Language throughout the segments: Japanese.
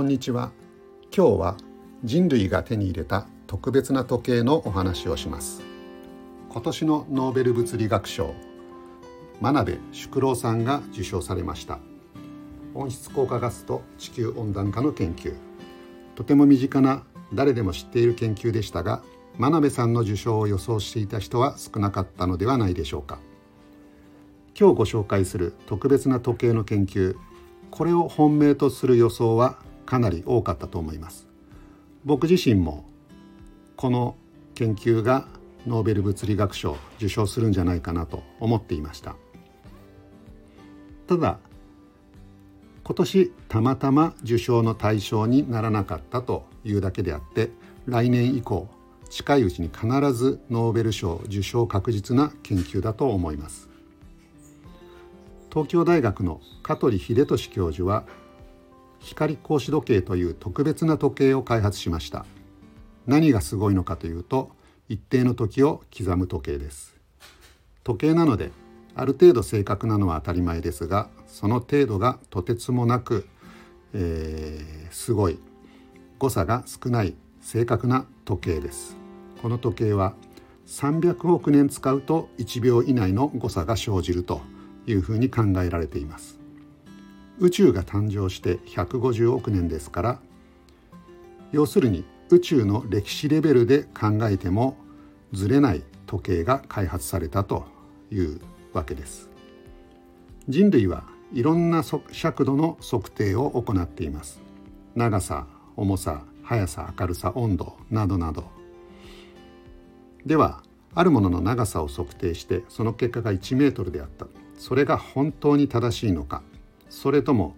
こんにちは。今日は人類が手に入れた特別な時計のお話をします。今年のノーベル物理学賞真鍋淑郎さんが受賞されました。温室効果ガスと地球温暖化の研究。とても身近な誰でも知っている研究でしたが真鍋さんの受賞を予想していた人は少なかったのではないでしょうか。今日ご紹介する特別な時計の研究これを本命とする予想はかなり多かったと思います。僕自身もこの研究がノーベル物理学賞受賞するんじゃないかなと思っていました。ただ今年たまたま受賞の対象にならなかったというだけであって来年以降近いうちに必ずノーベル賞受賞確実な研究だと思います。東京大学の香取秀俊教授は光格子時計という特別な時計を開発しました。何がすごいのかというと一定の時を刻む時計です。時計なのである程度正確なのは当たり前ですがその程度がとてつもなく、えー、すごい誤差が少ない正確な時計です。この時計は300億年使うと1秒以内の誤差が生じるというふうに考えられています。宇宙が誕生して150億年ですから要するに宇宙の歴史レベルで考えてもずれない時計が開発されたというわけです。人類はいろんな尺度の測定を行っています。長さ重さ速さ明るさ温度などなど。ではあるものの長さを測定してその結果が1メートルであった。それが本当に正しいのか。それとも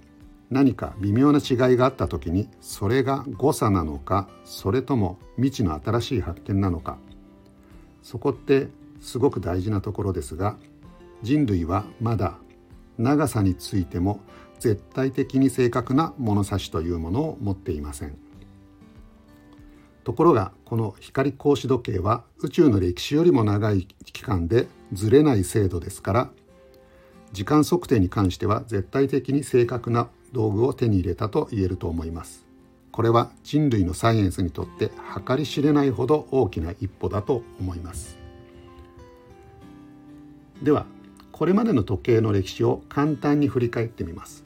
何か微妙な違いがあった時にそれが誤差なのかそれとも未知の新しい発見なのか。そこってすごく大事なところですが人類はまだ長さについても絶対的に正確な物差しというものを持っていません。ところがこの光格子時計は宇宙の歴史よりも長い期間でずれない精度ですから時間測定に関しては絶対的に正確な道具を手に入れたと言えると思います。これは人類のサイエンスにとって計り知れないほど大きな一歩だと思います。ではこれまでの時計の歴史を簡単に振り返ってみます。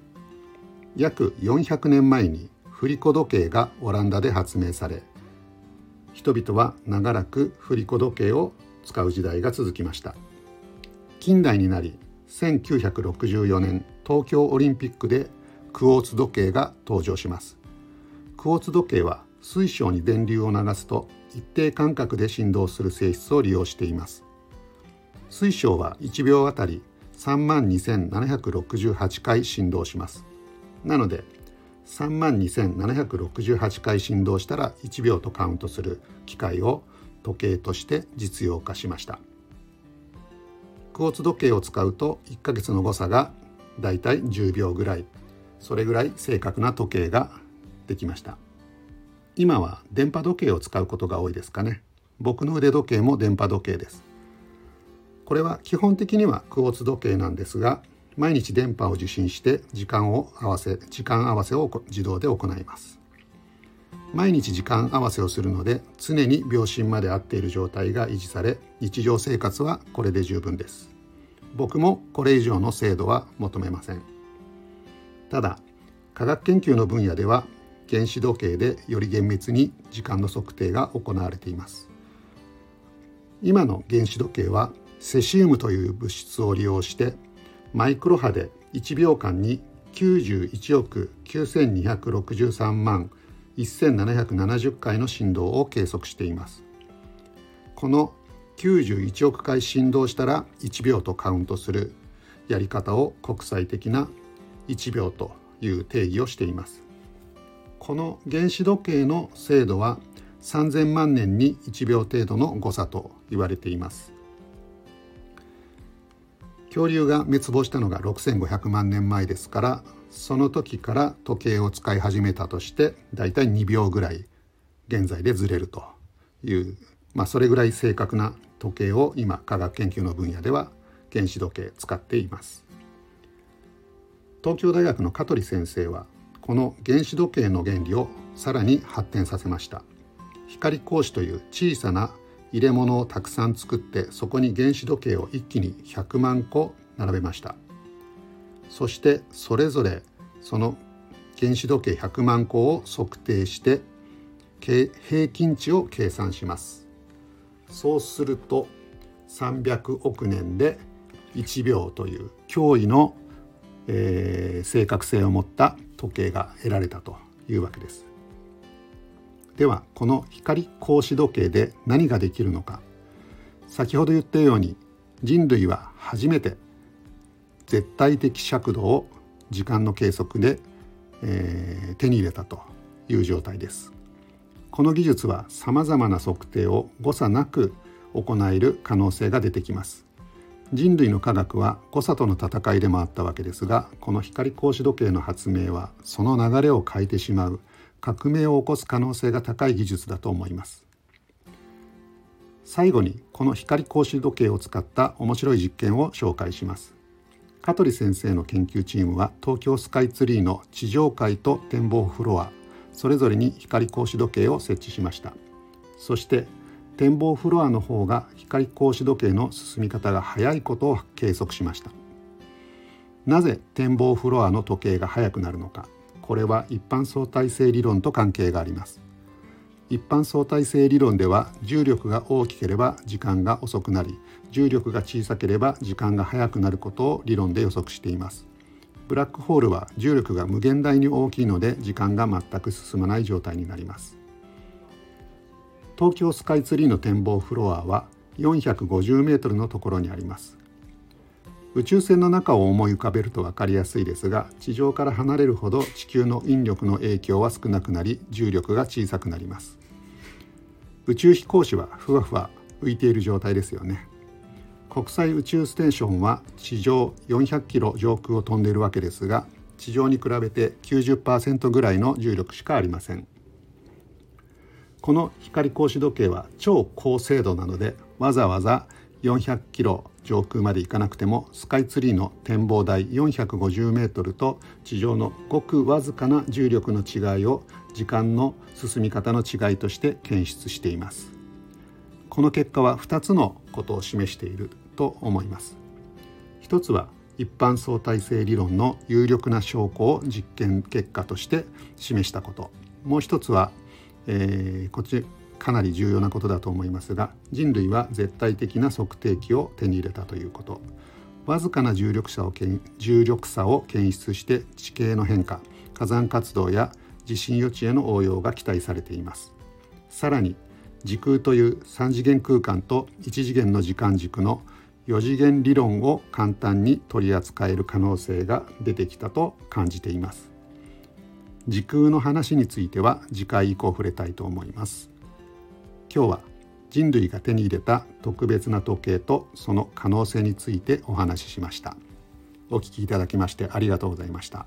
約400年前に振り子時計がオランダで発明され人々は長らく振り子時計を使う時代が続きました。近代になり1964年東京オリンピックでクォーツ時計が登場します。クォーツ時計は水晶に電流を流すと一定間隔で振動する性質を利用しています。水晶は1秒あたり3万2768回振動します。なので3万2768回振動したら1秒とカウントする機械を時計として実用化しました。クォーツ時計を使うと1ヶ月の誤差がだいたい10秒ぐらい。それぐらい正確な時計ができました。今は電波時計を使うことが多いですかね。僕の腕時計も電波時計です。これは基本的にはクォーツ時計なんですが毎日電波を受信して時間を合わせ時間合わせを自動で行います。毎日時間合わせをするので常に秒針まで合っている状態が維持され日常生活はこれで十分です。僕もこれ以上の精度は求めません。ただ科学研究の分野では原子時計でより厳密に時間の測定が行われています。今の原子時計はセシウムという物質を利用してマイクロ波で1秒間に91億9263万1770回の振動を計測しています。この91億回振動したら1秒とカウントするやり方を国際的な1秒という定義をしています。この原子時計の精度は3000万年に1秒程度の誤差と言われています。恐竜が滅亡したのが6500万年前ですからその時から時計を使い始めたとしてだいたい2秒ぐらい現在でずれるという、まあ、それぐらい正確な時計を今科学研究の分野では原子時計使っています。東京大学の香取先生はこの原子時計の原理をさらに発展させました。光格子という小さな入れ物をたくさん作ってそこに原子時計を一気に100万個並べました。そしてそれぞれその原子時計100万個を測定して平均値を計算します。そうすると300億年で1秒という驚異の、えー、正確性を持った時計が得られたというわけです。ではこの光格子時計で何ができるのか。先ほど言ったように人類は初めて絶対的尺度を時間の計測で、えー、手に入れたという状態です。この技術はさまざまな測定を誤差なく行える可能性が出てきます。人類の科学は誤差との戦いでもあったわけですがこの光格子時計の発明はその流れを変えてしまう。革命を起こす可能性が高い技術だと思います。最後にこの光格子時計を使った面白い実験を紹介します。香取先生の研究チームは東京スカイツリーの地上階と展望フロアそれぞれに光格子時計を設置しました。そして展望フロアの方が光格子時計の進み方が速いことを計測しました。なぜ展望フロアの時計が速くなるのか。これは一般相対性理論と関係があります。一般相対性理論では重力が大きければ時間が遅くなり重力が小さければ時間が速くなることを理論で予測しています。ブラックホールは重力が無限大に大きいので時間が全く進まない状態になります。東京スカイツリーの展望フロアは450メートルのところにあります。宇宙船の中を思い浮かべると分かりやすいですが地上から離れるほど地球の引力の影響は少なくなり重力が小さくなります。宇宙飛行士はふわふわ浮いている状態ですよね。国際宇宙ステーションは地上400キロ上空を飛んでいるわけですが地上に比べて90%ぐらいの重力しかありません。この光格子時計は超高精度なのでわざわざ400キロ上空まで行かなくてもスカイツリーの展望台450メートルと地上のごくわずかな重力の違いを時間の進み方の違いとして検出しています。この結果は2つのことを示していると思います。一つは一般相対性理論の有力な証拠を実験結果として示したこと。もう一つは、えー、こっちかなり重要なことだと思いますが人類は絶対的な測定器を手に入れたということ。わずかな重力差を重力差を検出して地形の変化火山活動や地震予知への応用が期待されています。さらに時空という3次元空間と1次元の時間軸の4次元理論を簡単に取り扱える可能性が出てきたと感じています。時空の話については次回以降触れたいと思います。今日は人類が手に入れた特別な時計とその可能性についてお話ししました。お聞きいただきましてありがとうございました。